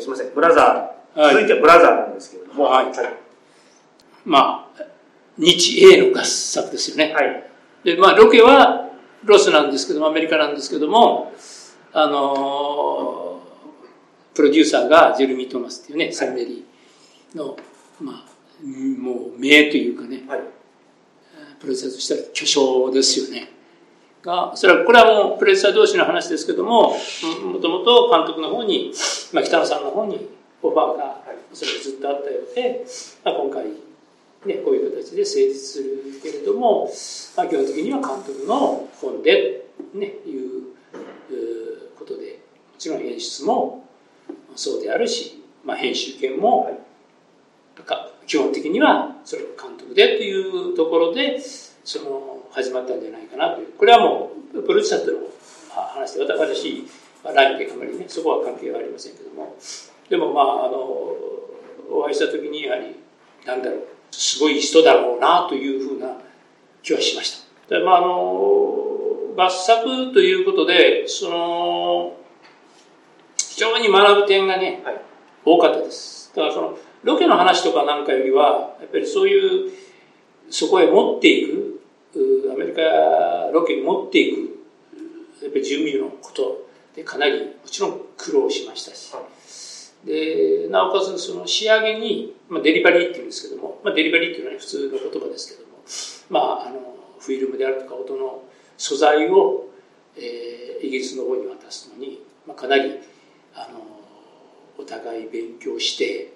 すみません、ブラザー、はい、続いてはブラザーなんですけれども、はい。まあ、日英の合作ですよね。はい。で、まあ、ロケはロスなんですけども、アメリカなんですけども、あのー、プロデューサーがジェレミー・トーマスっていうね、サンメリーの、まあ、もう名というかね、はい、プロデューサーとしては巨匠ですよね。が、それは、これはもうプロデューサー同士の話ですけども、もともと監督の方に、まあ、北野さんの方にオファーが、それずっとあったようで、まあ、今回、ね、こういう形で成立するけれども、まあ、基本的には監督の本で、ね、いうことで、もちろん演出もそうであるし、まあ、編集権も、基本的にはそれを監督でというところで、その、始まったんじゃないかなという。これはもう、プロデューサーとの話で、私、ラインであまりね、そこは関係はありませんけども、でもまあ、あの、お会いした時に、やはり、なんだろう、すごい人だろうなというふうな気はしました。でまあ、あの、抜作ということで、その、非常に学ぶ点がね、はい、多かったです。だからその、ロケの話とかなんかよりは、やっぱりそういう、そこへ持っていく、アメリカロケに持っていく、やっぱり準備のことでかなりもちろん苦労しましたし、はい、で、なおかつその仕上げに、まあ、デリバリーっていうんですけども、まあ、デリバリーっていうのは普通の言葉ですけども、まあ、あの、フィルムであるとか音の素材を、えー、イギリスの方に渡すのに、まあ、かなり、あの、お互い勉強して、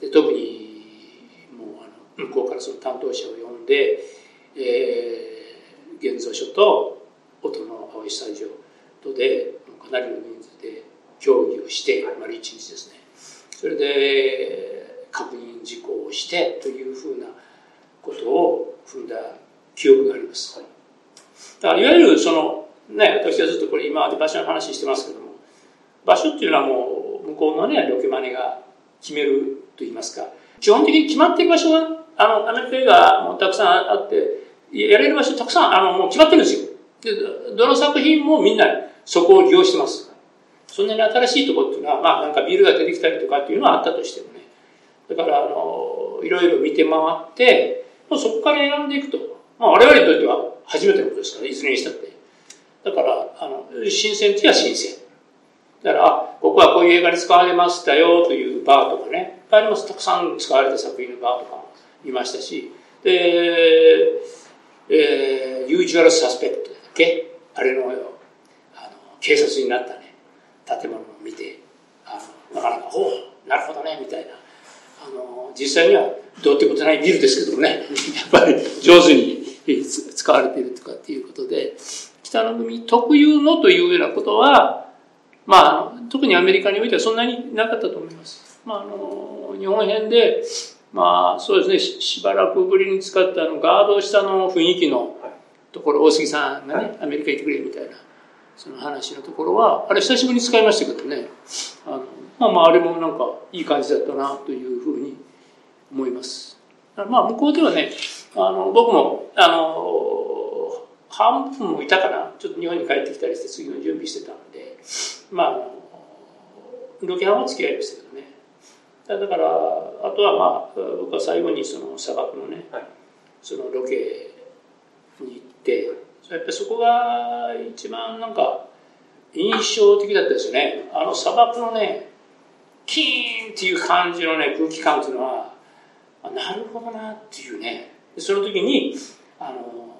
で特にもうあの向こうからその担当者を呼んで、えー、現像書と音の青いスタジオとでかなりの人数で協議をして丸一日ですね。それで確認事項をしてというふうなことを踏んだ記憶があります、はい、だからいわゆるそのね私はずっとこれ今まで場所の話してますけども場所っていうのはもう向こうのねロケマネが決めると言いますか基本的に決まっている場所はあのアメリカ映画もたくさんあってやれる場所たくさん、あの、もう決まってるんですよ。で、どの作品もみんなそこを利用してます。そんなに新しいとこっていうのは、まあなんかビルが出てきたりとかっていうのはあったとしてもね。だから、あの、いろいろ見て回って、もうそこから選んでいくと。まあ我々にとっては初めてのことですから、いずれにしたって。だから、あの、新鮮っていうのは新鮮。だから、あ、ここはこういう映画に使われましたよというバーとかね、いっぱいあります。たくさん使われた作品のバーとか見ましたし、で、えー、ユージュアルサスペクトだっけ？あれのあの警察になったね。建物を見てあのなかなかおおなるほどねみたいな。あの実際にはどうってことないビルですけどもね。やっぱり上手に使われているとかっていうことで北の組特有のというようなことはまあ特にアメリカにおいてはそんなになかったと思います。まあ、あの日本編でまあそうですね。しばらくぶりに使ったあのガード下の雰囲気のところ大杉さんがね、アメリカ行ってくれみたいなその話のところはあれ久しぶりに使いましたけどね。あのまあまああれもなんかいい感じだったなというふうに思います。まあ向こうではねあの僕もあの半分もいたかな。ちょっと日本に帰ってきたりして次の準備してたんでまあロケハンは付き合いましたけどねだからあとはまあ僕は最後にその砂漠のね、はい、そのロケに行ってやっぱりそこが一番なんか印象的だったですよね。あの砂漠のねキーンっていう感じのね空気感っていうのはなるほどなっていうね。その時にあの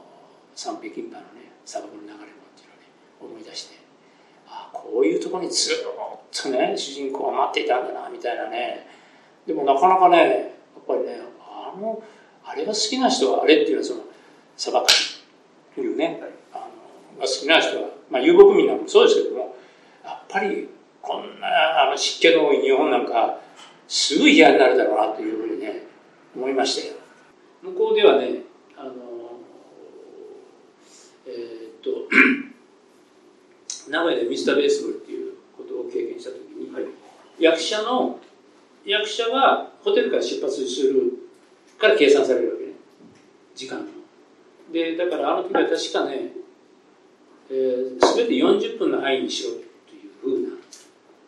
三匹金馬のね砂漠の流れもっていうのをね思い出してあこういうところにずっとね主人公が待っていたんだなみたいなね。でもなかなかねやっぱりねあのあれが好きな人はあれっていうのはその砂漠というね。あのが好きな人は、まあ、遊牧民なんかもそうですけどもやっぱりこんなあの湿気の多い日本なんかすぐ嫌になるだろうなというふうにね思いましたよ。向こうではねあのえー、っと 名古屋でミスターベースボールっていうことを経験した時に、はい、役者の役者はホテルから出発するから計算されるわけね。時間でだからあの時は確かね、えー、全て40分の範囲にしろというふうな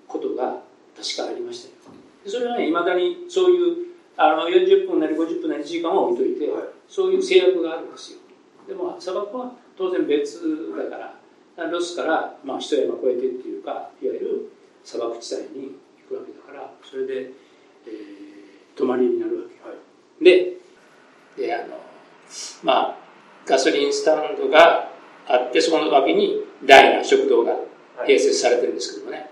ことが確かありましたよ。それはねいまだにそういうあの40分なり50分なり1時間は置いといて、はい、そういう制約があるんですよ。でも砂漠は当然別だからロスから、まあ、一山越えてっていうかいわゆる砂漠地帯に行くわけだからそれで、えー、泊まりになるわけ、はい、でであのまあガソリンスタンドがあってそこの脇に大な食堂が併設されてるんですけどもね、はい、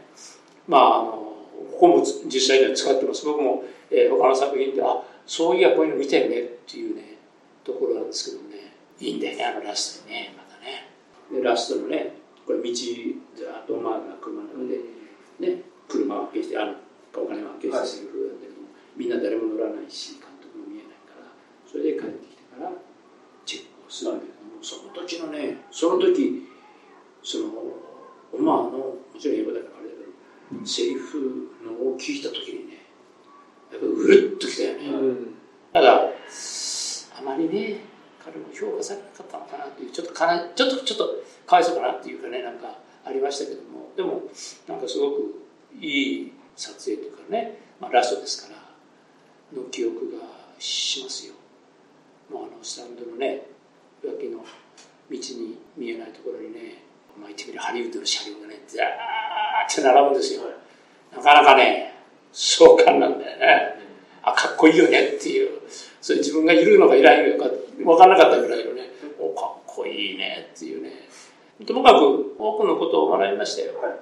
まああのここも実際には使ってます。僕も、えー、他の作品であそういやこういうの見てねっていうねところなんですけどもね。いいんだよねあのラストにねまたね。でラストのねこれ道ずっとまあ車の中でね車を消してあのお金は消してするんだけども、みんな誰も乗らないし監督も見えないからそれで帰ってきてからチェックをするんだけどもその時のねその時そのオマーのもちろん英語だからあれだけどセリフのを聞いた時にねやっぱうるっときたよね、うん、ただあまりね彼も評価されなかったのかなっていうちょっとかなちょっとちょっとかわいそうかなっていうかねなんかありましたけどもでもなんかすごくいい撮影というかね、まあ、ラストですからの記憶がしますよもうあのスタンドのね脇の道に見えないところにね、まあ、言ってみるハリウッドの車両がねザーって並ぶんですよ、なかなかね壮観なんだよね、あかっこいいよねっていうそれ自分がいるのかいないのか分からなかったぐらいのねおかっこいいねっていうねともかく多くのことを学びましたよ、はい、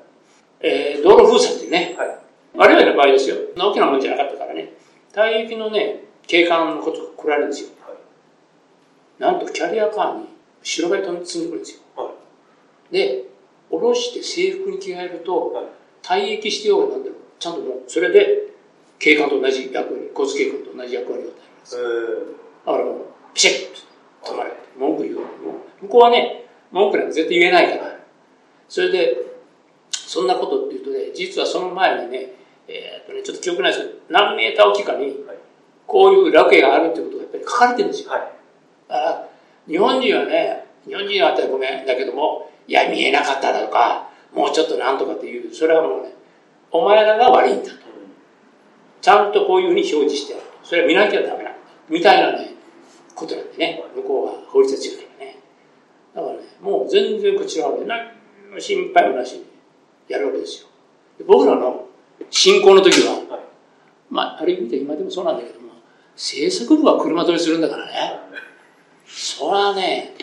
えー、道路封鎖っていうね、はい、我々の場合ですよ大きなもんじゃなかったからね大域のね警官のことが来られるんですよ、はい、なんとキャリアカーに白バイ飛積んでくるんですよ、はい、で下ろして制服に着替えると、はい、退役してようなんだろう。ちゃんともうそれで警官と同じ役割交通警官と同じ役割を与えます。だからもうピシッと止まれ。文句言う。向こうはね文句なんか絶対言えないから。それでそんなことっていうとね実はその前にね,、えー、っとねちょっと記憶ないですけど何メーターおきかにこういう楽園があるってことがやっぱり書かれてるんですよ、はい、だから日本人はね日本人はあったらごめんだけどもいや見えなかっただとか。もうちょっとなんとかっていう。それはもうねお前らが悪いんだと。ちゃんとこういうふうに表示してある。それは見なきゃダメなんだ。みたいなねことなんでね。向こうは法律が違うからね。だからねもう全然こちらはね何の心配もなしにやるわけですよ。僕らの信仰の時は、は、まあある意味で今でもそうなんだけども制作部は車取りするんだからね。それはね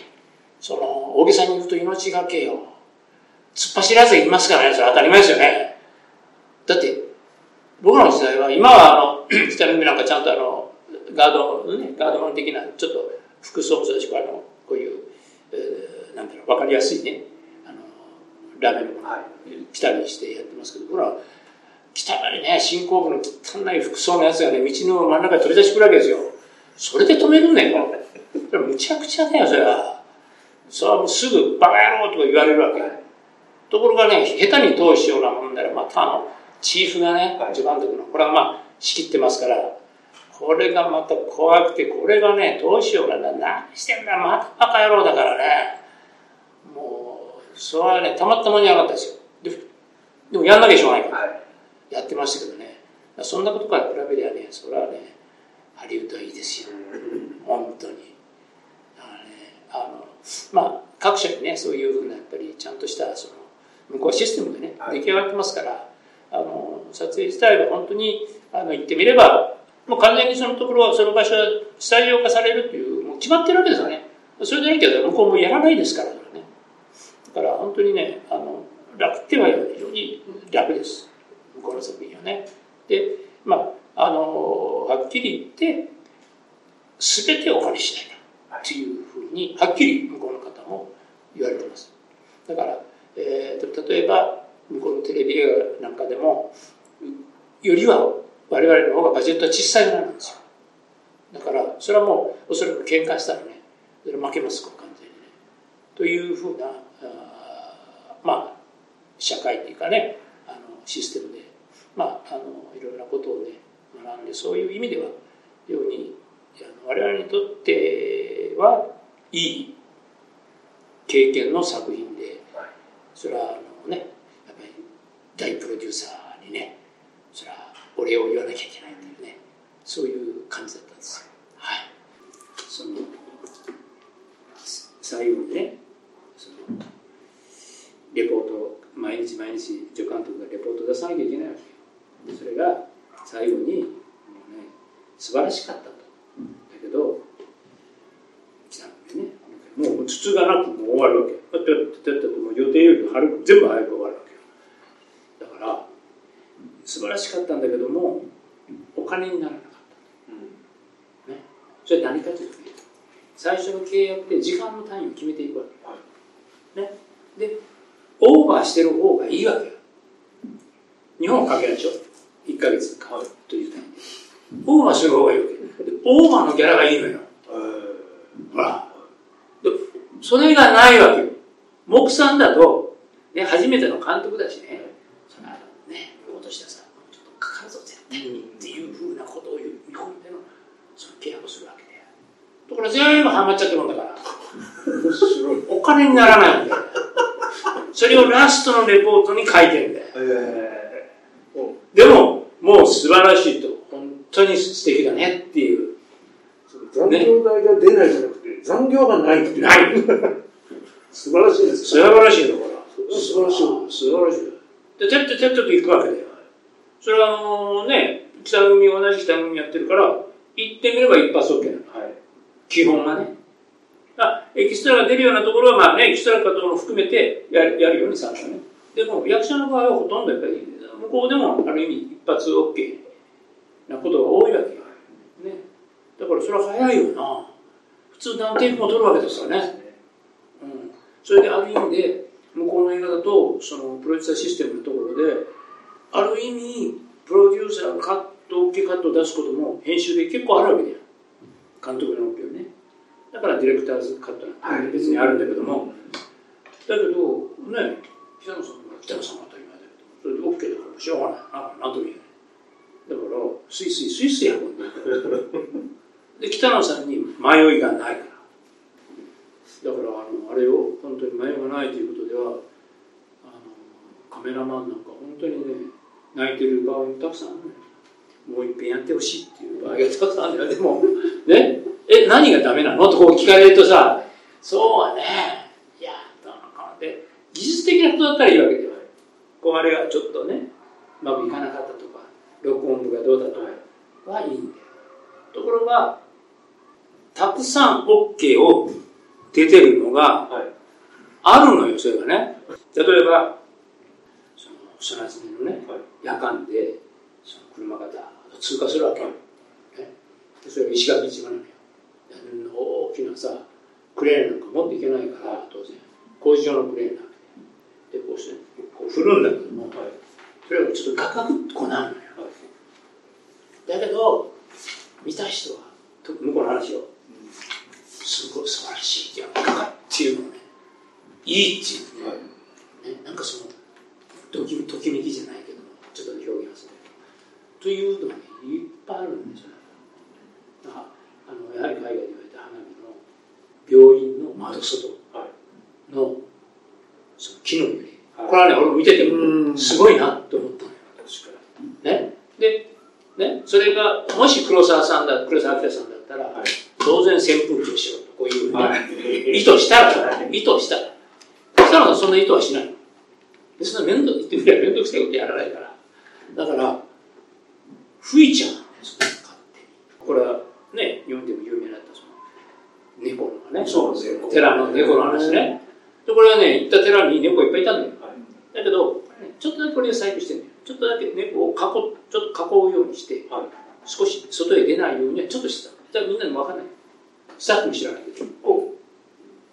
その大げさに言うと命がけよ。突っ走らず言いますからね。それ当たり前ですよね。だって僕らの時代は今はあの 北の海なんかちゃんとあのガードねガードマン的なちょっと服装もそうですしあのこういう、えー、なんていうの分かりやすいねあのラーメンも着たりしてやってますけど僕ら汚いね進行部の汚い服装のやつがね道の真ん中に取り出してくるわけですよ。それで止めるねんそれむちゃくちゃだよそれはそれはもうすぐバカ野郎とか言われるわけ。ところがね下手に通しようなもんならまたあのチーフがね助監督のこれはまあ仕切ってますからこれがまた怖くてこれがねどうしようかな。何してんだまたバカ野郎だからね。もうそれはねたまったまにゃなかったですよ。ででもやんなきゃしょうがないから、はい、やってましたけどね。そんなことから比べりゃねそれはねハリウッドはいいですよ。本当にあのまあ各社にねそういうふうなやっぱりちゃんとしたその向こうシステムでね、出来上がってますからあの撮影自体は本当にあの言ってみればもう完全にそのところはその場所は採用化されるっていうもう決まってるわけですよね。それでなきゃ向こうもやらないですからね。だから本当にねあの楽っては非常に楽です。向こうの作品はね。でまああのはっきり言って全てお借りしない。っていうにはっきり向こうの方も言われてます。だから、えー、例えば向こうのテレビ映画なんかでもよりは我々の方がバジェットは小さいぐらなんですよ。だからそれはもうおそらく喧嘩したらねそれ負けますこれ完全にね。というふうなあまあ社会っていうかねあのシステムでまああのいろいろなことをね学んでそういう意味ではように我々にとってはいい経験の作品でそれはあのねやっぱり大プロデューサーにねそれはお礼を言わなきゃいけないっていうね、そういう感じだったんですよ。はい。その、最後にね、その、レポート、毎日毎日助監督がレポート出さなきゃいけないわけよ。それが最後に、もうね、素晴らしかったと。だけど、北のね、もう筒がなくもう終わるわけ。だって、だってもう予定よりはる全部早く終わるわけよ。だから、素晴らしかったんだけども、お金にならなかった。ね。それ何かというとね、最初の契約で時間の単位を決めていくわけ。ね。で、オーバーしてる方がいいわけよ。日本は関係ないでしょ ?1 ヶ月かという単位で。オーバーする方がいいわけ。オーバーのギャラがいいのよ。ほら。それがないわけよ。木さんだと、ね、初めての監督だしね、そのね、落としたさ、ちょっとかかるぞ、絶対にっていうふうなことを見込んでの、その契約をするわけで。ところ全部ハマっちゃってるんだから、お金にならないんだよ。それをラストのレポートに書いてるんだよ。えー、でも、もう素晴らしいと、本当に素敵だねっていう。残業代が出ないじゃなくて、残業がないってない。素晴らしいです、素晴らしいところ。素晴らしい。素晴らしい。で、てっててってと行くわけだよ。それはあのね、北組、同じ北組やってるから、行ってみれば一発 OK なの。はい、基本はね。あ、エキストラが出るようなところは、まあね、エキストラかとも含めてややるようにされたね。でも、役者の場合はほとんどやっぱり、向こうでもある意味一発 OK なことが多いわけよ。ね。だからそれは早いよな。普通何テイクも取るわけですよね。うん。それである意味で、向こうの映画だと、そのプロデューサーシステムのところで、ある意味、プロデューサーがカット、大きいカットを出すことも編集で結構あるわけだよ。監督の OK をね。だからディレクターズカットなんて別にあるんだけども、だけど、ね、北野さんが北野さんは当たり前だけど、それで OK だからしょうがない。あなんとも言えない。だから、スイスイ、スイスイ運んでいく。で、北野さんに迷いがないから。だから、あの、あれを本当に迷いがないということでは、あの、カメラマンなんか本当にね、泣いてる場合もたくさんある。もう一遍やってほしいっていう場合がたくさんあるのよ。でも、ね、え、何がダメなの？とこう聞かれるとさ、そうはね、いや、どうのかなって、技術的なことだったらいいわけではこうあれがちょっとね、うまくいかなかったとか、録音部がどうだとかはいいんだよ。ところが、たくさん OK を出てるのが、あるのよ、それがね。例えば、その、砂積みのね、夜間で、その車が通過するわけよ。ね、それが石垣島なのよ。大きなさ、クレーンなんか持っていけないから、当然。工事上のクレーンなんで、こうして、こう振るんだけども、それがちょっとガクガクっとこうなるのよ。だけど、見た人は、向こうの話を、すごい素晴らしいってやったかっていうのね、いいっていうね、ねなんかその、ときときめきじゃないけども、ちょっと表現する。というのがね、いっぱいあるんですよ。だからあのやはり海外で言われた花火の病院の窓外の、その木の揺れ、これはね、俺見てても、すごいなと思ったのよ。ね。で、ね、それが、もし黒沢さんだ、黒沢明さんだったら、はい、当然扇風機をしろと、こういうふうに、はい、意図したら、意図したら。北野さんそんな意図はしない。で、そんな面倒言ってみれば面倒くさいことやらないから。だから、吹いちゃうんですね、勝手に。これは、ね、日本でも有名だったその猫のね、そうです寺の猫の話ね。で、これはね、行った寺に猫いっぱいいたんだよ。はい、だけど、ちょっとだけこれで細工してんだよ。ちょっとだけ猫を囲、ちょっと囲うようにして、はい、少し外へ出ないようにはちょっとした。じゃあみんなにも分かんない。スタッフも知らないけど。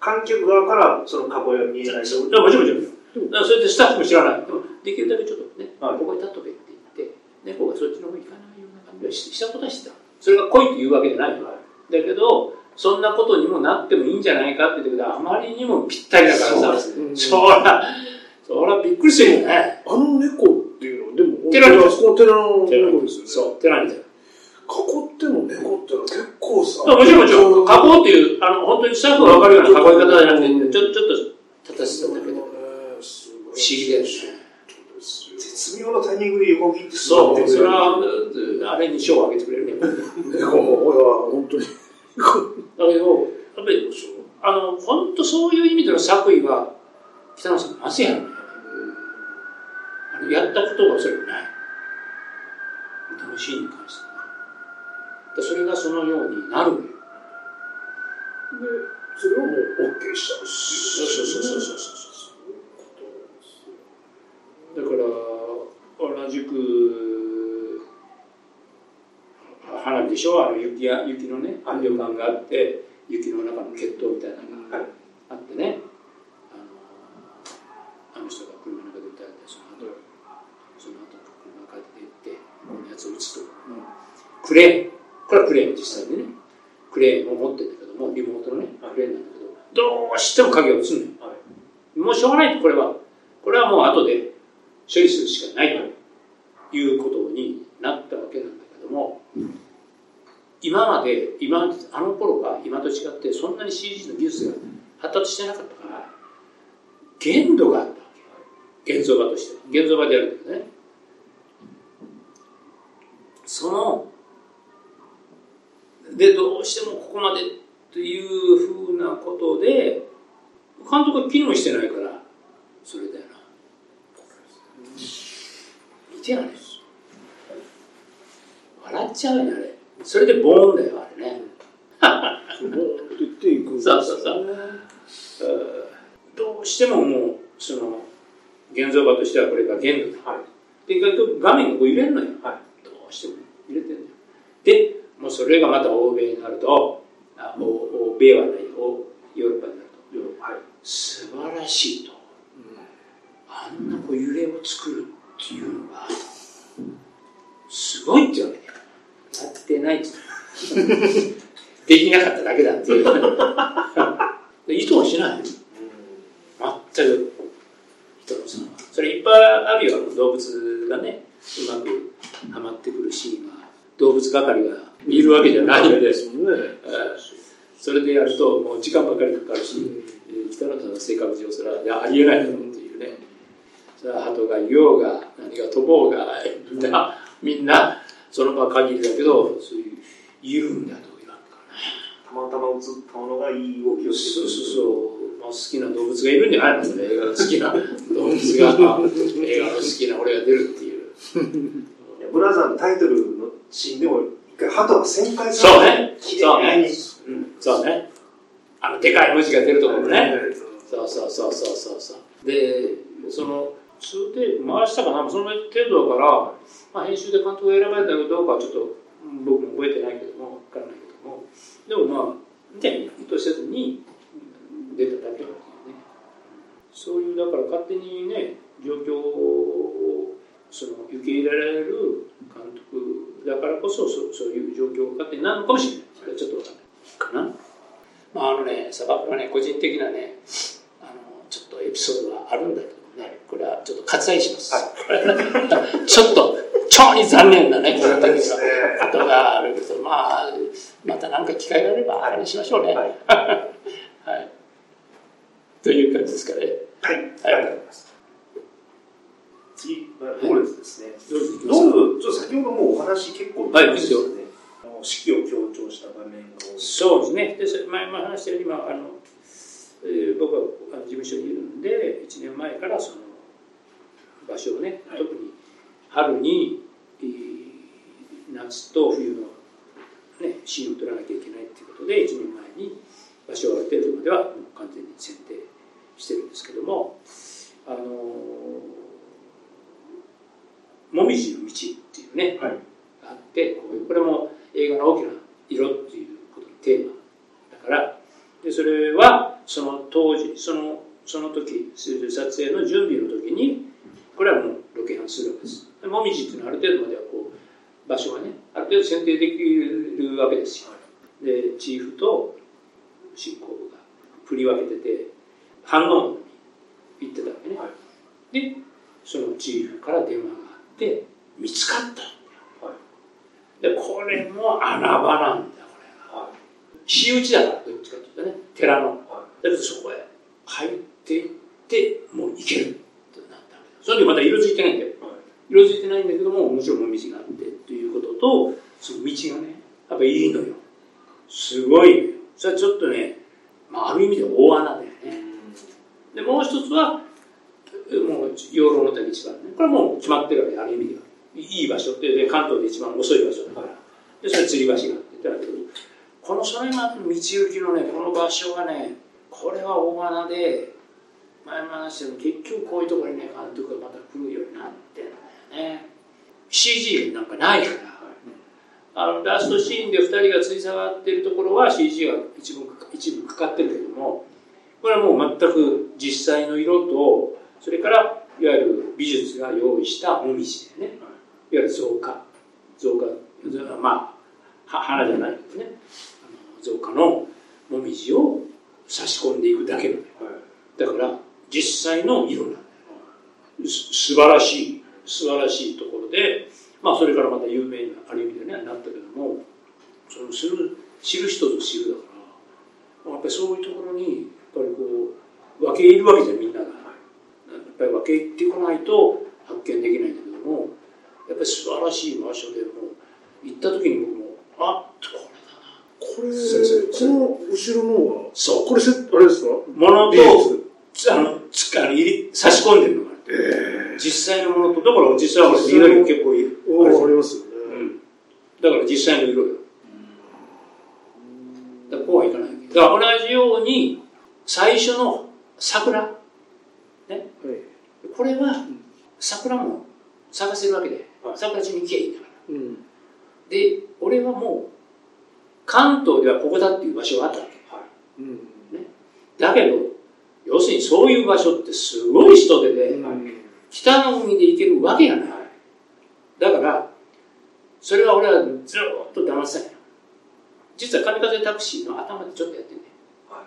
観客側からその囲いは見えないそう。もちろんもちろん。だからそれでスタッフも知らない。でもできるだけちょっとね、はい、ここに立っとけって言って、猫がそっちの方に行かないような感じはしたことはしてた。それが来いというわけじゃない。だけど、そんなことにもなってもいいんじゃないかって言ってあまりにもぴったりだからさ、そら、そらびっくりするよね。あの猫っていうのは、でも、寺にあそこ寺の猫ですよね。そう、寺に囲っても猫ってのは結構さ。もちろんもちろん、囲うっていう、あの、本当にスタッフがわかるような囲い方じゃなくて、ちょちょっと立たせただけで。不思議だよね。ですよ。絶妙なタイミングで横切ってそう、それは、あれに賞をあげてくれるね。だねこれは本当に。けど、やっぱり、あの、本当そういう意味での作為は、北野さん、なぜやるのあのやったことがそれない。楽しいに関してはね。それがそのようになる。で、それをもう OK しちゃうそうそうそうそうそうそう。だから、同じく、花火でしょあの雪や雪のね、旅館があって、雪の中の血統みたいなのがはいあってね、あのあの人が車の中で歌って、その後、その後車が帰っていって、このやつを撃つと。クレーン、これはクレーン実際にね、クレーンを持ってるんだけども、リモートのね、クレーンなんだけど、どうしても影を打つのよ。はいもうしょうがないと、これは。これはもう後で処理するしかないということになったわけなんだけども、今まで、今あの頃が今と違ってそんなに CG の技術が発達してなかったから、限度があったわけ。現像場として。現像場でやるんだけどね。その、で、どうしてもここまでというふうなことで、監督は機能してないから、それだよな。見てやね。笑っちゃうよね、あれ。それでボーンだよ、あれね。もう言っていくんですそうそうそうどうしてももう、その、現像場としてはこれが限度だ。はいで、意外と画面がこう入れるのよ。はいどうしても入れてるのよ。で、もうそれがまた欧米になると、あ欧欧米はない、欧ヨーロッパになると、はい素晴らしいと。あんなこう揺れを作るっていうのが、すごいってわけだよ。やってないできなかっただけだっていう。で 意図はしない。全く人のさんは。それいっぱいあるよ、動物がね、うまくはまってくるシーンは、動物係がいるわけじゃないので、ですもんね。えーそれでやるともう時間ばかりかかるし、えー北野さんの性格上それはありえないだろうっていうねそれは鳩がいようが何が飛ぼうがみんなみんなその場限りだけどそういういるんだというわけかたまたま映ったものがいい動きなをしてそうそうそう、まあ、好きな動物がいるんじゃないのそれ。映画が好きな。動物が映画の好きな俺が出るっていう。いやブラザーのタイトルのシーンでも一回鳩が旋回さそうね。綺麗に。うん。そうね。あのでかい文字が出るところね、そうそうそうそうそうそうそう。でその2テープ回したかな。その程度だから、まあ、編集で監督が選ばれたかどうかはちょっと僕も覚えてないけども分からないけども。でもまあね意図せずに出ただけなんだよね。そういうだから勝手にね状況をその受け入れられる監督だからこそそそういう状況が勝手になるのかもしれない。それはちょっと分かんないかな。まああのね砂漠はね個人的なねあのちょっとエピソードはあるんだけど。ねこれはちょっと割愛します、これ ちょっと超に残念なねこのことがあるけどまあまた何か機会があればあれにしましょうねはい はい、という感じですかねはい、はいありがとうございます。次、ドールズですね。どうちょっと先ほどもうお話結構はいいいですよね。あの四季を強調した場面が多い。そうですね。で、前も話したように、今、あの、えー僕はあの事務所にいるんで、1年前からその場所をね、はい。特に春に、えー夏と冬の、ね、シーンを取らなきゃいけないっていうことで、1年前に場所をある程度まではもう完全に選定してるんですけども、あのーもみじの道っていうね、はい。があってこれも映画の大きな色っていうことのテーマだからでそれはその当時そのその時撮影の準備の時にこれはもうロケハンするわけです。でもみじっていうのはある程度まではこう場所がねある程度選定できるわけですよ。でチーフと進行部が振り分けてて反応に行ってたわけね、はでそのチーフから電話があって見つかった。でこれも穴場なんだよこれが。は私有地だからどっちかっていうとね寺の。い。はだけどそこへ入っていってもう行けるってなったわけだそその時まだ色づいてないんだよ。色づいてないんだけども、もちろんもみじがあってっていうことと、その道がね、やっぱいいのよ。すごい。それはちょっとね、まあ、ある意味で大穴だよね。で、もう一つは、もう養老の滝一番ね。これはもう決まってるわけ、ある意味では。いい場所って、で、関東で一番遅い場所だから。で、それ吊り橋があってだけど、このそれが道行きのね、この場所がね、これは大穴で、前も話したけど、結局こういうところにね、監督がまた来るようになってんだよね。CG なんかないから。あのラストシーンで2人がつり下がってるところは CG が一部一部かかってるけどもこれはもう全く実際の色とそれからいわゆる美術が用意したもみじでね。い。わゆる増加増加まあ花じゃないけどね。増加のもみじを差し込んでいくだけの、だから実際の色なんだよ。素晴らしい素晴らしいところでまあそれからまた有名なある意味でねなったけどもそのする知る人ぞ知るだからやっぱりそういうところにやっぱりこう分け入るわけじゃんみんなが。やっぱり分け入ってこないと発見できないんだけどもやっぱり素晴らしい場所でも行った時に僕もあっこれだな。これ先生この後ろのはそう。これせあれですか？ものとあのつあの入り差し込んでるのがあって、えー、実際のものとだから実際は緑結構いるあありますよ。ね、うん、だから実際の色よだこうはいかないだから同じように最初の桜ね、はい、これは桜も探せるわけで、はい、桜地に行けばいいんだから、うん、で俺はもう関東ではここだっていう場所があったわけ、はいうんね、だけど要するにそういう場所ってすごい人手で、うん、北の海で行けるわけがないだから、それは俺はずっと騙せない。実は神風タクシーの頭でちょっとやってんね、はい、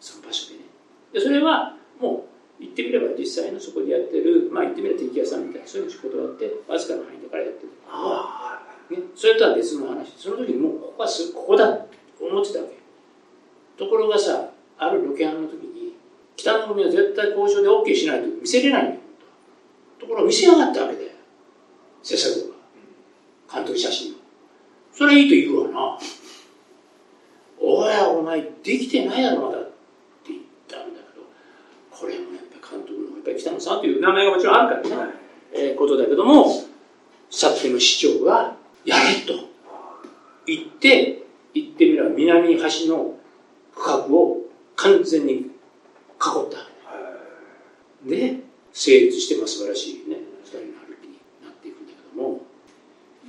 その場所でね。で、それはもう、言ってみれば実際のそこでやってる、まあ言ってみれば敵屋さんみたいな、そういう仕事があって、わずかな範囲だからやってる。ね、それとは別の話。その時にもう、ここはす、ここだって思ってたわけ。ところがさ、あるロケハンの時に、北の海は絶対交渉で OK しないと見せれないんだよ。ところが見せやがったわけで。制作部が監督写真を。それいいと言うわな。おいお前できてないやろまだって言ったんだけど。これもやっぱ監督のやっぱり北野さんという名前がもちろんあるからね、えー、ことだけどもさっきの市長がやれと言って言ってみれば南端の区画を完全に囲ったで成立してます素晴らしいね二人の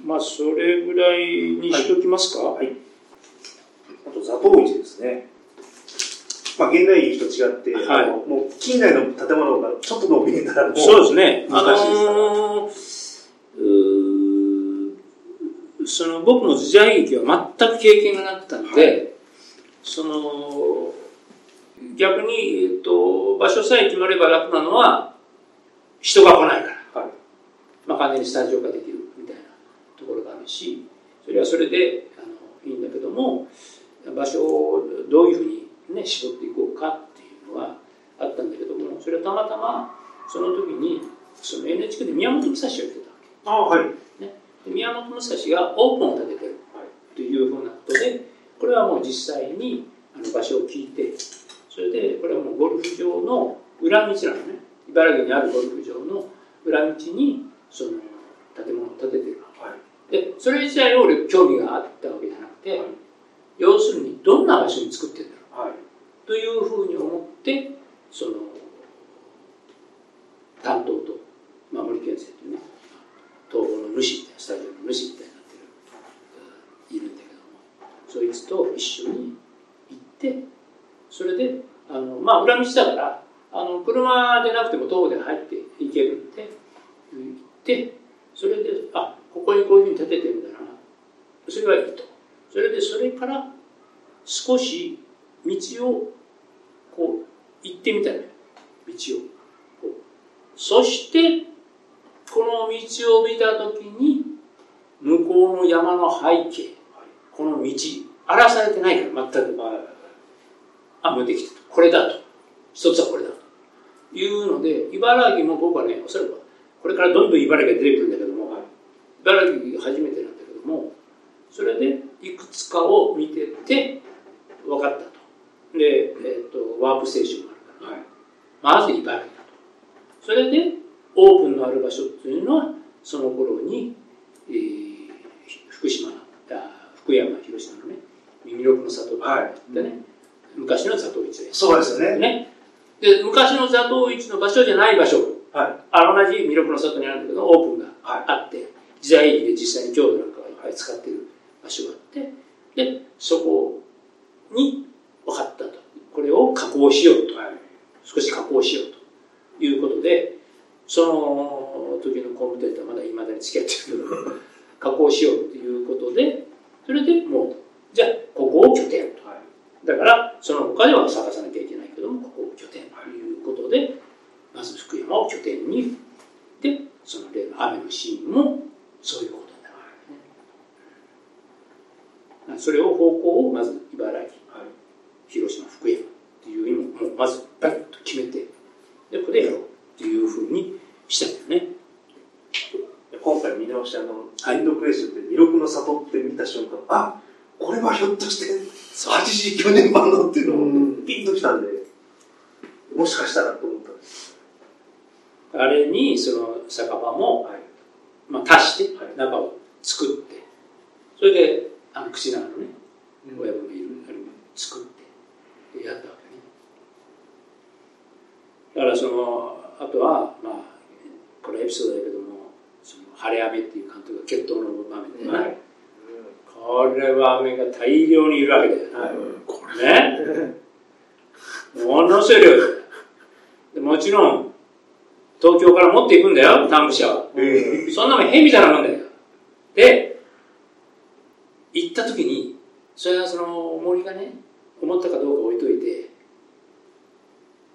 まあ、それぐらいにしておきますか。はい。あと、座頭市ですね。まあ、現代劇と違って、はい、もう近代の建物がちょっと伸びれたらもうそうですね。難しいですから。あのー、その僕も時代劇は全く経験がなかったので、はい、その、逆に、えっと、場所さえ決まれば楽なのは、人が来ないから。はい、まあ、完全にスタジオができる。ところがあるしそれはそれであのいいんだけども場所をどういうふうに、ね、絞っていこうかっていうのはあったんだけどもそれはたまたまその時にその NHK で宮本武蔵をやってたわけ。あはいね、宮本武蔵がオープンを建ててるというふうなことでこれはもう実際にあの場所を聞いてそれでこれはもうゴルフ場の裏道なのね茨城にあるゴルフ場の裏道にその建物を建ててるでそれ自体を俺興味があったわけじゃなくて、はい、要するにどんな場所に作ってるんだろう、はい、というふうに思ってその担当と、まあ、森健生というね東宝の主みたいなスタジオの主みたいになってるいるんだけどもそいつと一緒に行ってそれであのまあ裏道だからあの車でなくても徒歩で入っていけるんで行ってそれであここにこういうふうに立ててるんだな。それはいいと。それでそれから少し道をこう行ってみたのよ。道を。そしてこの道を見た時に向こうの山の背景この道荒らされてないから全く。あもうできてこれだと。一つはこれだというので茨城も僕はねおそらくこれからどんどん茨城が出てくるんだけども、茨城初めてなんだけどもそれでいくつかを見てて分かったと。で、えーと、ワープステーションがあるから、はい、まず茨城だと。それでオープンのある場所っていうのはその頃に、えー、福島福山広島のね耳六の里があってね、はい、昔の座頭市で。そうですよね。ね。で昔の座頭市の場所じゃない場所、はい、あ同じ魅力の里にあるんだけどオープンがあって、はい、時代劇で実際に郷土なんかがいっぱい使ってる場所があってでそこに分かったと。これを加工しようと、はい、少し加工しようということでその時のコンテンツはまだいまだに付き合ってるけど 加工しようということでそれでもうじゃあここを拠点と、はい、だからその他では探さなきゃいけないけどもここを拠点ということで、まず福山を拠点にでその例の雨のシーンもそういうことになるわけね。それを方向をまず茨城、はい、広島福山っていう意味もまずバッと決めてでここでやろうっていうふうにしたんだよね。今回見直してあの、ハインドクレッシュって魅力の里って見た瞬間、あこれはひょっとして89年版のっていうのをピンときたんで、もしかしたらと思ったんです。あれにその酒場も、はい、まあ、足して中を作って、それであの口のあるね、親分がいるあれも作ってやったわけね。だからそのあとはまあこれエピソードだけどもその晴れ雨っていう監督が決闘の場面でね、はい、これは雨が大量にいるわけだよ、はい、これ。ね。ものすごい量。でもちろん東京から持っていくんだよタンク車は、えー、そんなもん変みたいなもんだよ。で行った時にそれはその森がね思ったかどうか置いといて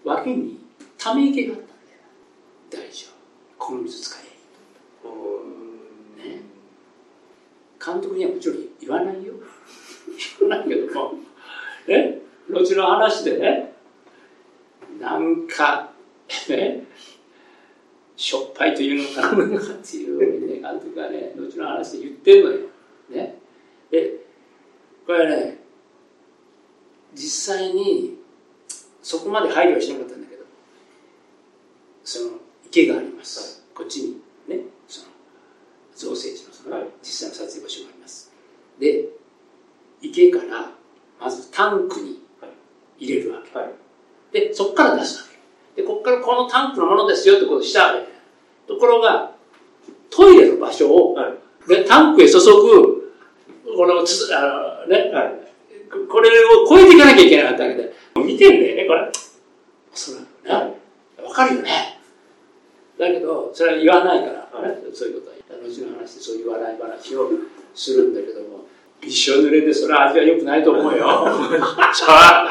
脇にため池があったんだよ。大丈夫。この水使えね、監督にはもちろん言わないよ。言 わないけどもね後の話でね。なんかね。しょっぱいというのかなのかっていうね監督がね後の話で言ってんのよ。ね。でこれね実際にそこまで配慮はしなかったんだけどその池があります、こっちに。造成地のその実際の撮影場所があります。で、池からまずタンクに入れるわけ。はい、で、そこから出すわけ。で、ここからこのタンクのものですよってことをしたわけ。ところが、トイレの場所を、はい、でタンクへ注ぐ、このつ、あのね、はい、これを超えていかなきゃいけなかったわけで、見てんだよね、これ。そら、ね、わかるよね。だけど、それは言わないから、ね、そういうことは後の話でそういう笑い話をするんだけどもびしょ濡れでそれは味は良くないと思うよ。さあ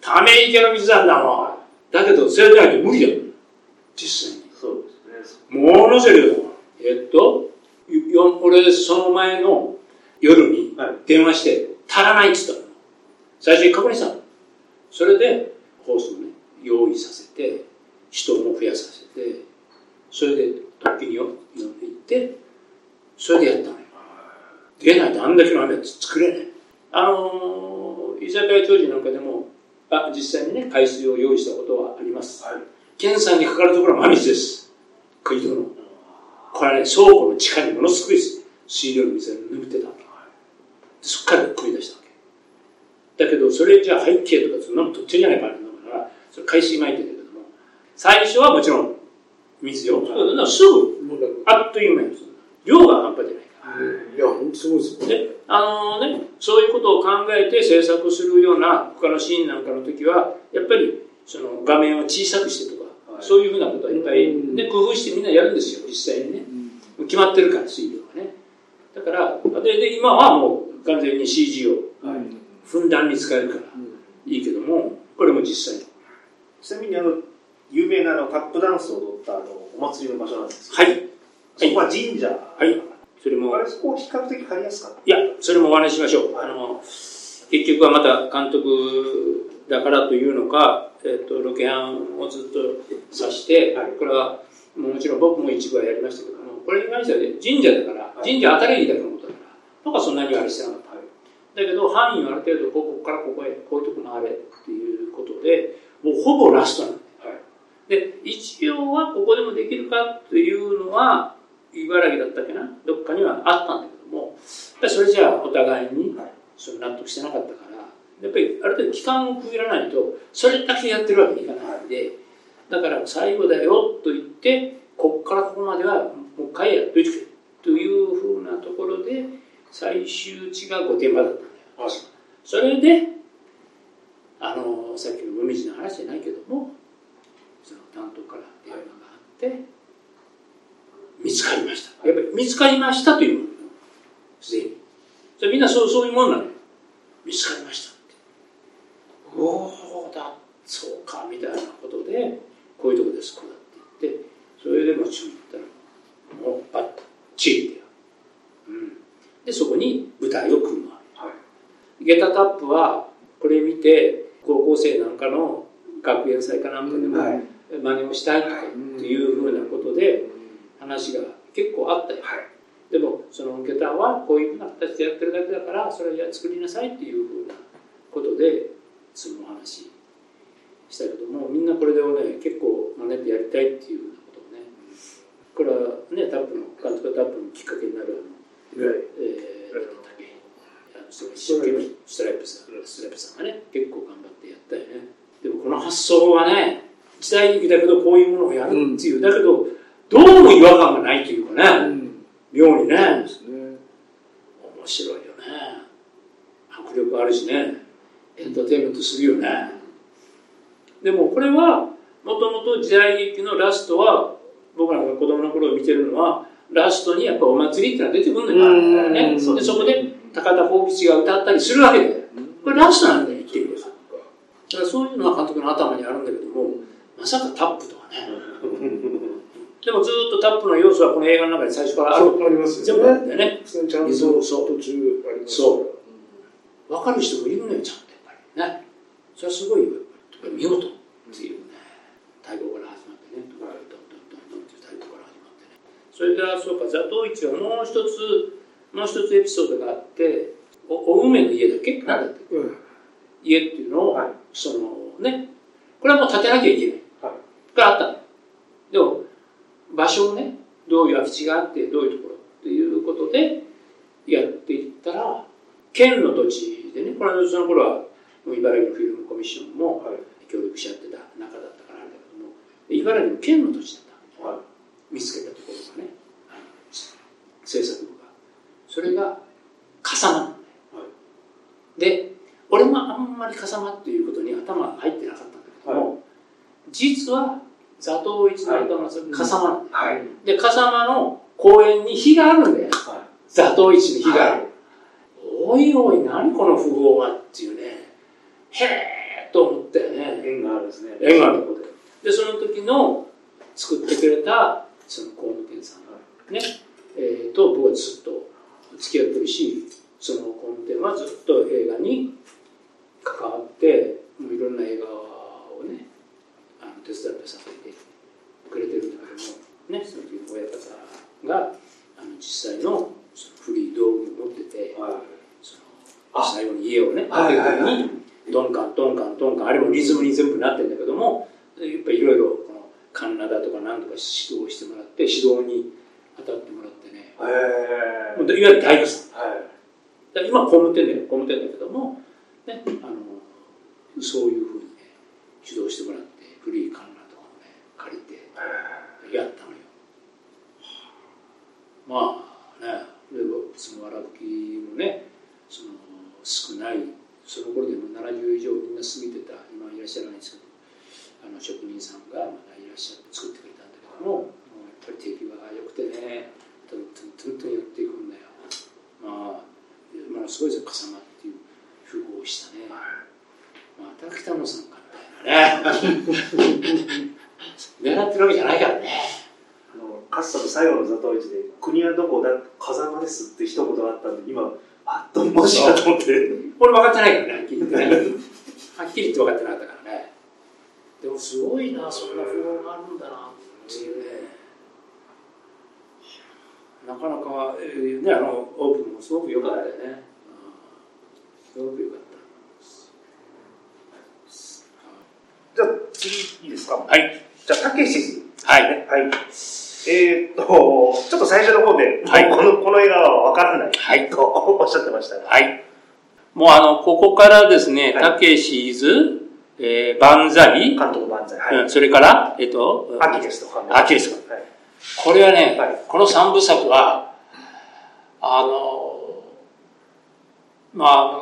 ため池の水なんだもん。だけどそれじゃ無理だよ。実際に。そうですね。ものすごい量えっと俺その前の夜に電話して足らないっつったの。最初に確認したの。それでホースをね用意させて人も増やさせてそれで突起に呼んでいってそれでやったのよ。出ないとあんだけの雨作れない。あのー、居酒屋当時なんかでもあ実際にね海水を用意したことはあります、はい、検査にかかるところは真水です。食い戸の。これね倉庫の地下にものすごい水量の水が眠ってた。わけそっから食い出したわけ。だけどそれじゃ背景とかそんなの取ってるじゃないかだからそれ海水巻いてるけども最初はもちろん水よ。はい、すぐ、あっという間に量が半端じゃないから。いや、本当すごいですね。あのね、そういうことを考えて制作するような他のシーンなんかの時は、やっぱりその画面を小さくしてとか、はい、そういうふうなことはいっぱい、ね、工夫してみんなやるんですよ、実際にね。決まってるから、水量がね。だから、で、で今はもう完全に CG をふんだんに使えるからいいけども、これも実際に。ちなみにあの、有名なあのタップダンスを踊ったあのお祭りの場所なんですけど、はい。そこは神社。はい。それも。あれ、そこ比較的借りやすかった？いや、それもお話ししましょう。はい、あの、結局はまた監督だからというのか、えっ、ー、と、ロケハンをずっとさして、はい、これはもちろん僕も一部はやりましたけども、これに関してはね、神社だから、神社当たりだけのことだから、僕はそんなにあれしてなかった。だけど、範囲をある程度、ここからここへ、こういうとこ回れっていうことで、もうほぼラストなんだよ。で、一応はここでもできるかというのは、茨城だったっけな、どっかにはあったんだけども、それじゃあお互いにその納得してなかったから、やっぱりある程度期間を区切らないと、それだけやってるわけにいかないんで、だから最後だよと言って、こっからここまではもう一回やっといてくれというふうなところで、最終値が御殿場だったんだよ。それで、あの、さっきの紅葉の話じゃないけども、その担当から電話があって、見つかりました。やっぱり見つかりましたというものよすでに。それみんなそうそういうもんなのよ。見つかりましたって。おおだ、そうか、みたいなことで、こういうとこです、こうだって言って、それで町に行ったら、もうバッチリだよ。うん。で、そこに舞台を組むわけ。ゲタタップは、これ見て、高校生なんかの学園祭かなんかでも、はい真似をしたいとかっていうふうなことで話が結構あったよ、でもその下駄はこういうふうな形でやってるだけだからそれを作りなさいっていうふうなことでそのお話したけどもみんなこれでもね結構真似てやりたいっていうようなことをねこれはねタップの監督タップのきっかけになるあの、えー、なんだっけあの一生懸命ストライプさんストライプさんがね結構頑張ってやったよね。でもこの発想はね時代劇だけどこういうものをやるっていう、だけどどうも違和感がないというかね、妙にね。面白いよね。迫力あるしね。エンターテインメントするよね。でもこれはもともと時代劇のラストは僕らが子供の頃見てるのはラストにやっぱお祭りってのは出てくるん。だよね。でそこで高田幸吉が歌ったりするわけだよこれラストなんだよ言ってみればだからそういうのは監督の頭にあるんだけどもまさかタップとはね。でもずっとタップの要素はこの映画の中に最初からある。あります全よね。部あるんだよねちゃんと途中あります。そう。分かる人もいるのよちゃんとやっぱりね。それはすごいよ。やっぱり見事っていうね。太鼓から始まってね。ドンドンドンドンっていう太鼓から始まってね。それからそうか座頭市はもう一つもう一つエピソードがあっておお梅の家だっけ？なんだっけ？うん家っていうのを、はい。そのね。これはもう建てなきゃいけないがあったの。でも場所をねどういう空き地があってどういうところっていうことでやっていったら県の土地でねこれはその頃は茨城のフィルムコミッションもはい協力し合ってた中だったからあれだけどもで茨城の県の土地だった。はい見つけたところがねあの制作部が。それが笠間なんだよ、で俺もあんまり笠間っていうことに頭が入ってなかったんだけども、実は座頭市の頭がそれ笠間なんだよ、はい。で笠間の公園に火があるんだよ。は座頭市に火がある、はい。おいおい何この富豪はっていうね。へえと思ったよいね。縁があるんですね。縁がある。とこででその時の作ってくれたその工務店さんね、えーと僕はずっと付き合ってるしその工務店はずっと映画に関わってもういろんな映画をね手伝ってさせてくれてるんだけどもねその時の親方があの実際のその古い道具を持っててはい。その最後に家をね建てる時にドンカンドンカンドンカンあれもリズムに全部なってるんだけどもやっぱりいろいろこのカンナダとか何とか指導してもらって指導に当たってもらってね。へもういわゆる大工さん。はい。今は工務店だよ。工務店だけども、ね、あのそういうふうにね指導してもらって古い考ンナとかをね借りてやったのよまあねでそのわらぶきもねその少ないその頃でも70以上みんな過ぎてた今はいらっしゃらないですけどあの職人さんがまだいらっしゃって作ってくれたんだけどももうやっぱり手際が良くてねトントントントンやっていくんだよまあまあすごいですよ笠間っていう符号をしたねまた北野さんかみたいなね狙ってるわけじゃないからねあのかつての最後の座頭市で「国はどこだ風間です」って一言があったんで今あっともしかと思って俺分かってないからねはっきり言ってねはっきり言って分かってなかったからねでもすごいなそんな符号があるんだなっていうねなかなか、えー、ね、あの、オープンもすごく良かったよね。すごく良かった。じゃあ、次いいですかはい。じゃあ、たけし。はい。はい。えー、っと、ちょっと最初の方で、はい、このこの映画はわからない、はい、と おっしゃってましたが。はい。もうあの、ここからですね、たけしズ、えー、万歳。監督万歳。はい。うん、それから、えっと、アキレスとか。アキレスとか。はい。これはね、はい、この三部作は、あの、まあ、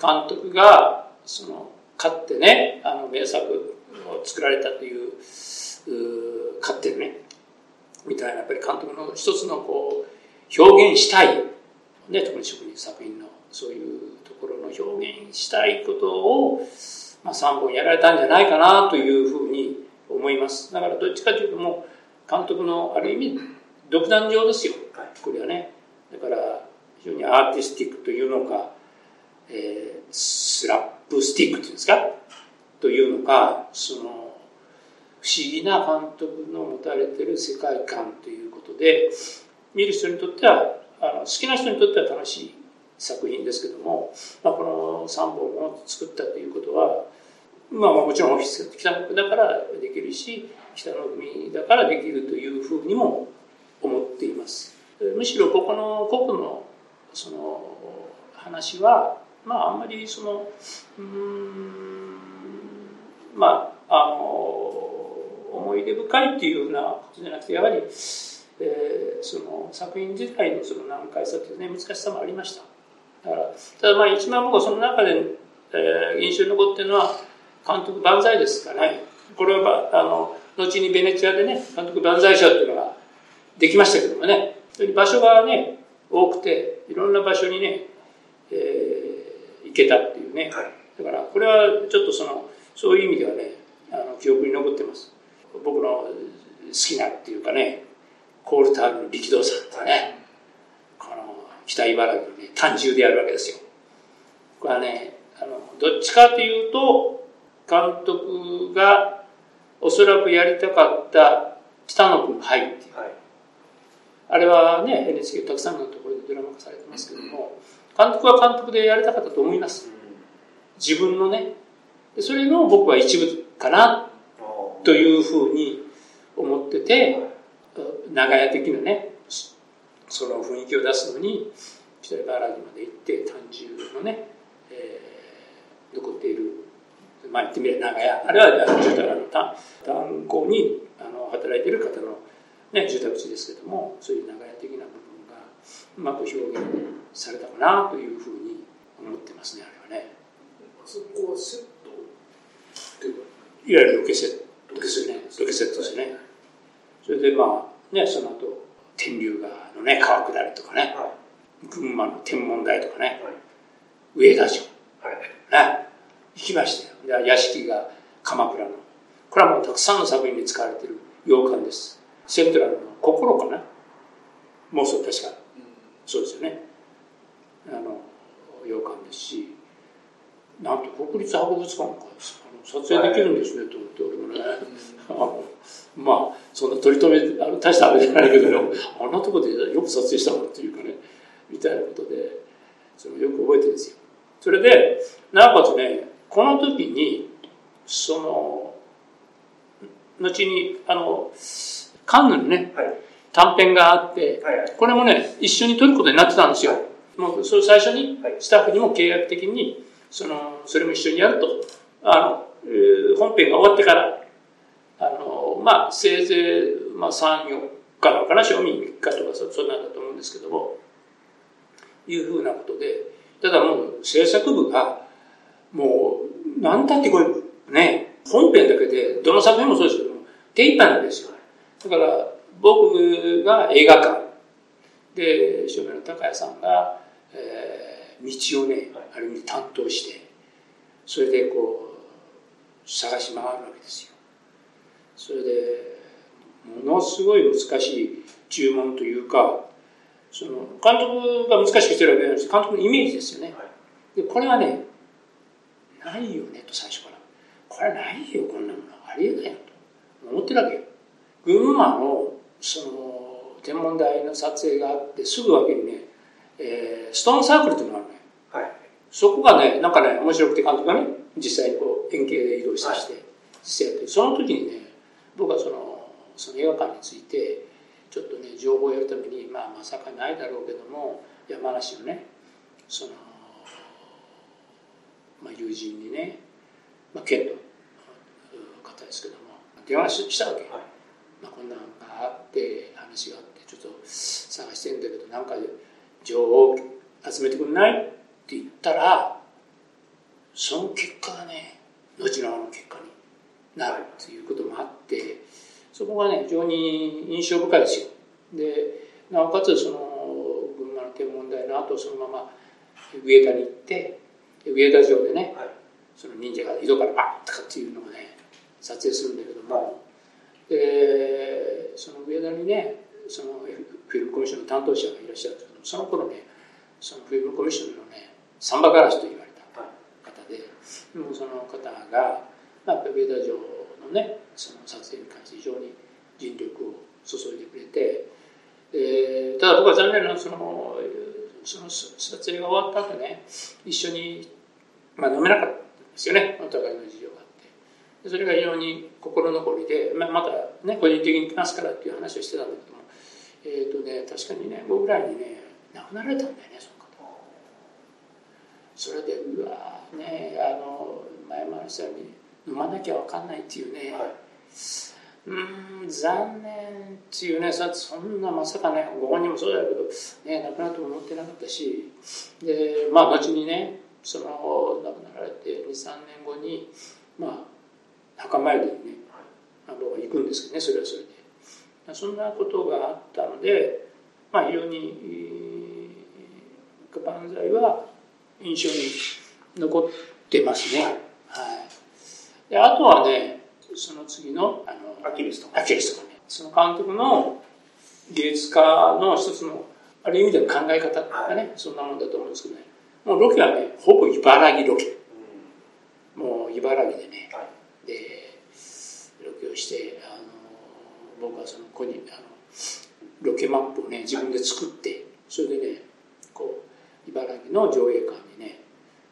監督が、その、勝ってね、あの、名作を作られたという、う勝ってるね、みたいな、やっぱり監督の一つのこう、表現したい、ね、特に職人作品のそういうところの表現したいことを、まあ、3本やられたんじゃないかなというふうに思います。だからどっちかというともう、監督のある意味、独壇場ですよ、これはね。だから、非常にアーティスティックというのか、えー、スラップスティックっていうんですか？というのか、その、不思議な監督の持たれてる世界観ということで見る人にとってはあの好きな人にとっては楽しい作品ですけども、まあ、この3本を作ったということは、まあ、もちろんオフィス北野組だからできるし北野組だからできるというふうにも思っています。むしろここの国のその話はまああんまりそのうんまああの思い出深いっていうようなことじゃなくてやはり、えー、その作品自体のその難解さというね難しさもありました。だからただまあ一番僕はその中で、えー、印象に残ってるのは監督万歳ですかね。これはあの後にベネチアでね監督万歳賞っていうのができましたけどもね。場所がね多くていろんな場所にね、えー、行けたっていうね、だからこれはちょっとそのそういう意味ではねあの記憶に残ってますきなっていうかねコールタールの力道さんとねこの北茨城のね単純であるわけですよ。これはねあのどっちかというと監督がおそらくやりたかった北野君入っていう、はい、あれはね NHK たくさんのところでドラマ化されてますけども監督は監督でやりたかったと思います。自分のね。それの僕は一部かなというふうに思ってて長屋的なねその雰囲気を出すのに北茨城まで行って単純のね、えー、残っているまあ言ってみれば長屋あれは住宅の炭鉱にあの働いている方の、ね、住宅地ですけどもそういう長屋的な部分がうまく表現されたかなというふうに思ってますねあれはね。そこはセットいわゆるロケセットロケセットですね。それでまあ、ね、その後、天竜川のね、川下りとかね、はい、群馬の天文台とかね、はい、上田城、はい、ね、行きましたよ。で屋敷が鎌倉の。これはもうたくさんの作品に使われている洋館です。セントラルの心かな。もうそう確か、うん、そうですよね。あの、洋館ですし、なんと国立博物館か撮影できるんですね、と思って俺もね、まあそんな取り留めあの大したあれじゃないけどあんなとこでよく撮影したのっていうかねみたいなことでそのよく覚えてるんですよ。それでなおかつねこの時にその後にあのカンヌにね、はい、短編があって、はいはい、これもね一緒に撮ることになってたんですよ、もうそれ最初にスタッフにも契約的にそのそれも一緒にやると。あの本編が終わってから、あの、まあ、せいぜい、まあ、3、4日なのかな、賞味3日とかそ、そんなんだと思うんですけども、いうふうなことで、ただもう制作部が、もう、なんだってこれ、ね、本編だけで、どの作品もそうですけども、手一杯なんですよ。だから、僕が映画館、で、照明の高谷さんが、えー、道をね、ある意味担当して、それでこう、探し回るわけですよ。それで、ものすごい難しい注文というか、その、監督が難しくしてるわけじゃないです監督のイメージですよね。で、これはね、ないよねと最初から。これないよ、こんなもの。ありえないよと思ってるわけよ。群馬の、その、天文台の撮影があってすぐ脇にね、えー、ストーンサークルっていうのがあるね、はい、そこがねなんかね面白くて監督がね実際にこう円形で移動したして、はい、実際やってその時にね僕はそのその映画館についてちょっとね情報をやるために、まあ、まさかないだろうけども山梨のねその、まあ、友人にね、まあ、県の方ですけども電話したわけ、はい、まあ、こんなんがあって話があってちょっと探してんだけどなんか情報を集めてくんない？って言ったらその結果がね後のの結果になるということもあってそこがね非常に印象深いですよ。でなおかつその群馬の天文台の後そのまま上田に行って上田城でね、はい、その忍者が井戸からバッとかっていうのをね撮影するんだけども、でその上田にねそのフィルムコミッションの担当者がいらっしゃるんですけどその頃ねそのフィルムコミッションのねサンバガラスと言われた方で、もその方が、まあ、上田城のねその撮影に関して非常に尽力を注いでくれて、えー、ただ僕は残念なそのその撮影が終わった後ね一緒に、まあ、飲めなかったんですよねお互いの事情があって。それが非常に心残りで、まあ、またね個人的に来ますからっていう話をしてたんだけどもえっ、ー、とね確か2年後ぐらいにね亡くなられたんだよねそれでうわねあの前も話したように飲まなきゃ分かんないっていうね、はい。うん残念っていうね。さそんなまさかねご本人もそうだけど、ね、亡くなると思ってなかったし。でまあ後にねその亡くなられて23年後にまあ墓参りにね僕は行くんですけどねそれはそれで。そんなことがあったのでまあ非常に万歳は印象に残ってますね。はい。であとはねその次のあのアキレスとか。アキレスとかね。その監督の芸術家の一つのある意味での考え方がね、はい、そんなもんだと思うんですけどね。もうロケはねほぼ茨城ロケ、うん、もう茨城でね、はい、でロケをしてあの僕はそのここにあのロケマップをね自分で作ってそれでねこう茨城の上映館にね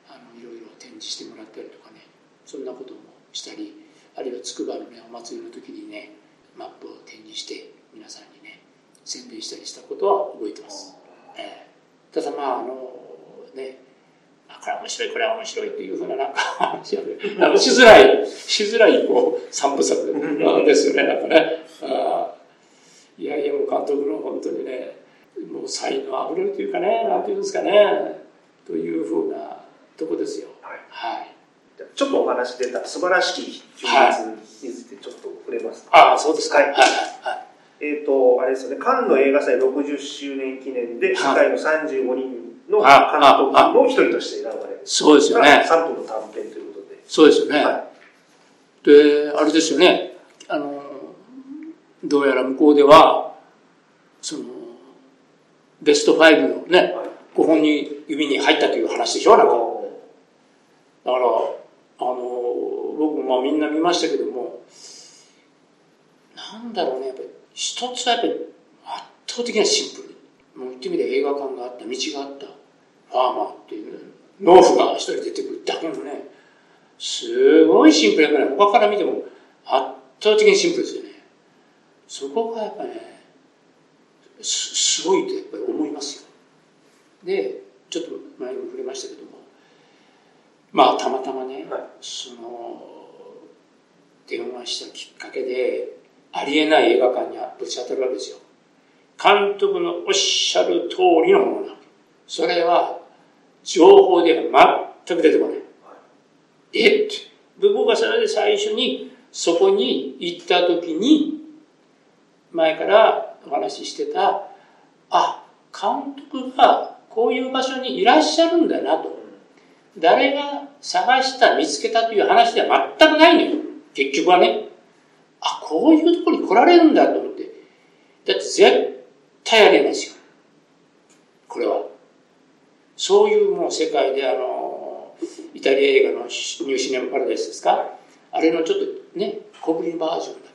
あのいろいろ展示してもらったりとかねそんなこともしたりあるいはつくばのねお祭りの時にねマップを展示して皆さんにね宣伝したりしたことは覚えてます、えー、ただまああのねあこれは面白いこれは面白いっていうふうななんか話はねしづらいしづらいこう三部作ですよねなんかね。あ。いやいやもう監督の本当にねもう才能あふれるというかねなんていうんですかねというふうなとこですよはい、はいちょっとお話出た素晴らしき情熱についてちょっと触れますああ、そうですか。はい。はい、えっ、ー、と、あれですよね、カンヌ映画祭60周年記念で、世界の35人の監督の一人として選ばれる。そうですよね。3分の短編ということで。そうですよね。はい、で、あれですよね、あの、どうやら向こうでは、その、ベスト5のね、はい、5本に指に入ったという話でしょ、なんか。だから、あの僕もまあみんな見ましたけどもなんだろうねやっぱり一つはやっぱり圧倒的なシンプル。もう言ってみれば映画館があった道があったファーマーっていう、農夫が一人出てくるだけのねすごいシンプルやから他から見ても圧倒的にシンプルですよね。そこがやっぱねすすごいとやっぱり思いますよ。でちょっと前にも触れましたけども。まあたまたまね、はい、その電話したきっかけでありえない映画館にぶち当たるわけですよ。監督のおっしゃる通りのものなそれは情報では全く出てこない、はい、え？って。僕がそれで最初にそこに行った時に前からお話ししてたあ監督がこういう場所にいらっしゃるんだなと。誰が探した見つけたという話では全くないのよ。結局はね。あこういうところに来られるんだと思って。だって絶対ありえないですよこれは。そういうもう世界であのイタリア映画のニューシネマ・パラダイスですか。あれのちょっとね小ぶりバージョン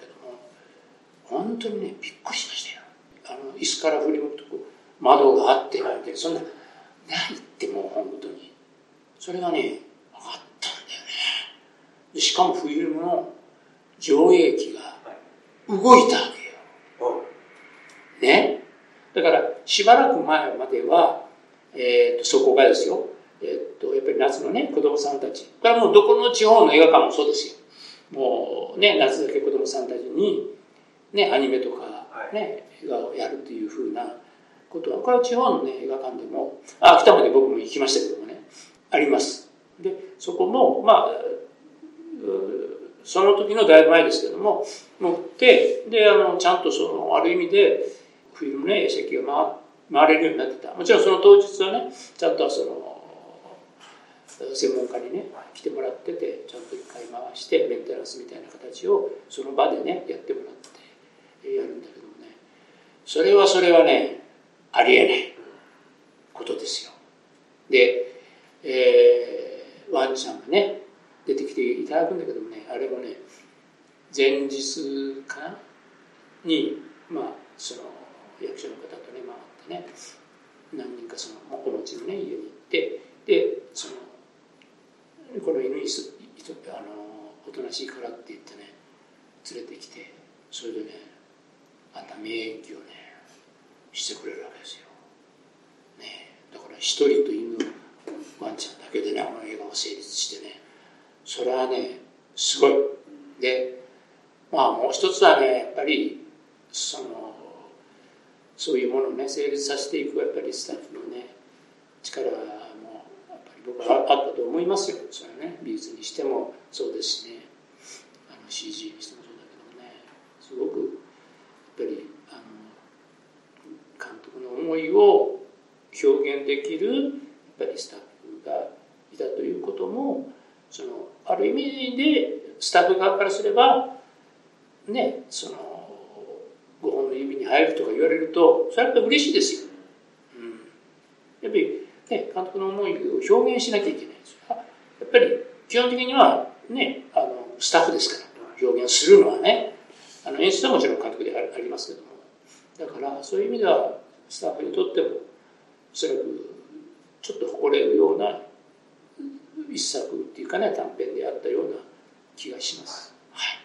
本当にねびっくりしましたよ。あの椅子から振り向くとこ窓があってなんてそんなないってもう本当に。それがねあったんだよね。しかもフィルムの上映機が動いたわけよ、ね。だからしばらく前までは、えーと、そこがですよ、えーと、やっぱり夏のね子供さんたち。これはもうどこの地方の映画館もそうですよ。もうね夏だけ子供さんたちにねアニメとかね、映画をやるっていうふうなことはこれは地方の、ね、映画館でも秋田まで僕も行きましたけどもねあります。でそこもまあその時のだいぶ前ですけども持ってであのちゃんとそのある意味で冬のね席が回回れるようになってた。もちろんその当日はねちゃんとその専門家にね来てもらっててちゃんと一回回してメンテナンスみたいな形をその場でねやってもらってやるんだけどもね。それはそれはねありえないことですよ。で、えー、ワンちゃんがね出てきていただくんだけどもねあれもね前日かなにまあその役所の方とね回ってね何人かそのお持ちのね家に行ってでそのこの犬にあのおとなしいからって言ってね連れてきてそれでねあんた免疫をねしてくれるわけですよ、ね、だから一人と犬ワンちゃんだけでねあの映画が成立してね。それはねすごい。でまあもう一つはねやっぱりそのそういうものをね成立させていくやっぱりスタッフのね力もやっぱり僕はあったと思いますよ。それはね美術にしてもそうですしね。あの CG にしてもそうだけどね。すごくっぱりあの監督の思いを表現できるやっぱりスタッフがいたということもそのある意味でスタッフ側からすればねその5本の指に入るとか言われるとそれはやっぱり嬉しいですよ、うん、やっぱり、ね、監督の思いを表現しなきゃいけないですやっぱり基本的にはねあのスタッフですから表現するのはね。あの演出はもちろん監督りますけどもだからそういう意味ではスタッフにとってもおそらくちょっと誇れるような一作っていうかね短編であったような気がします。はい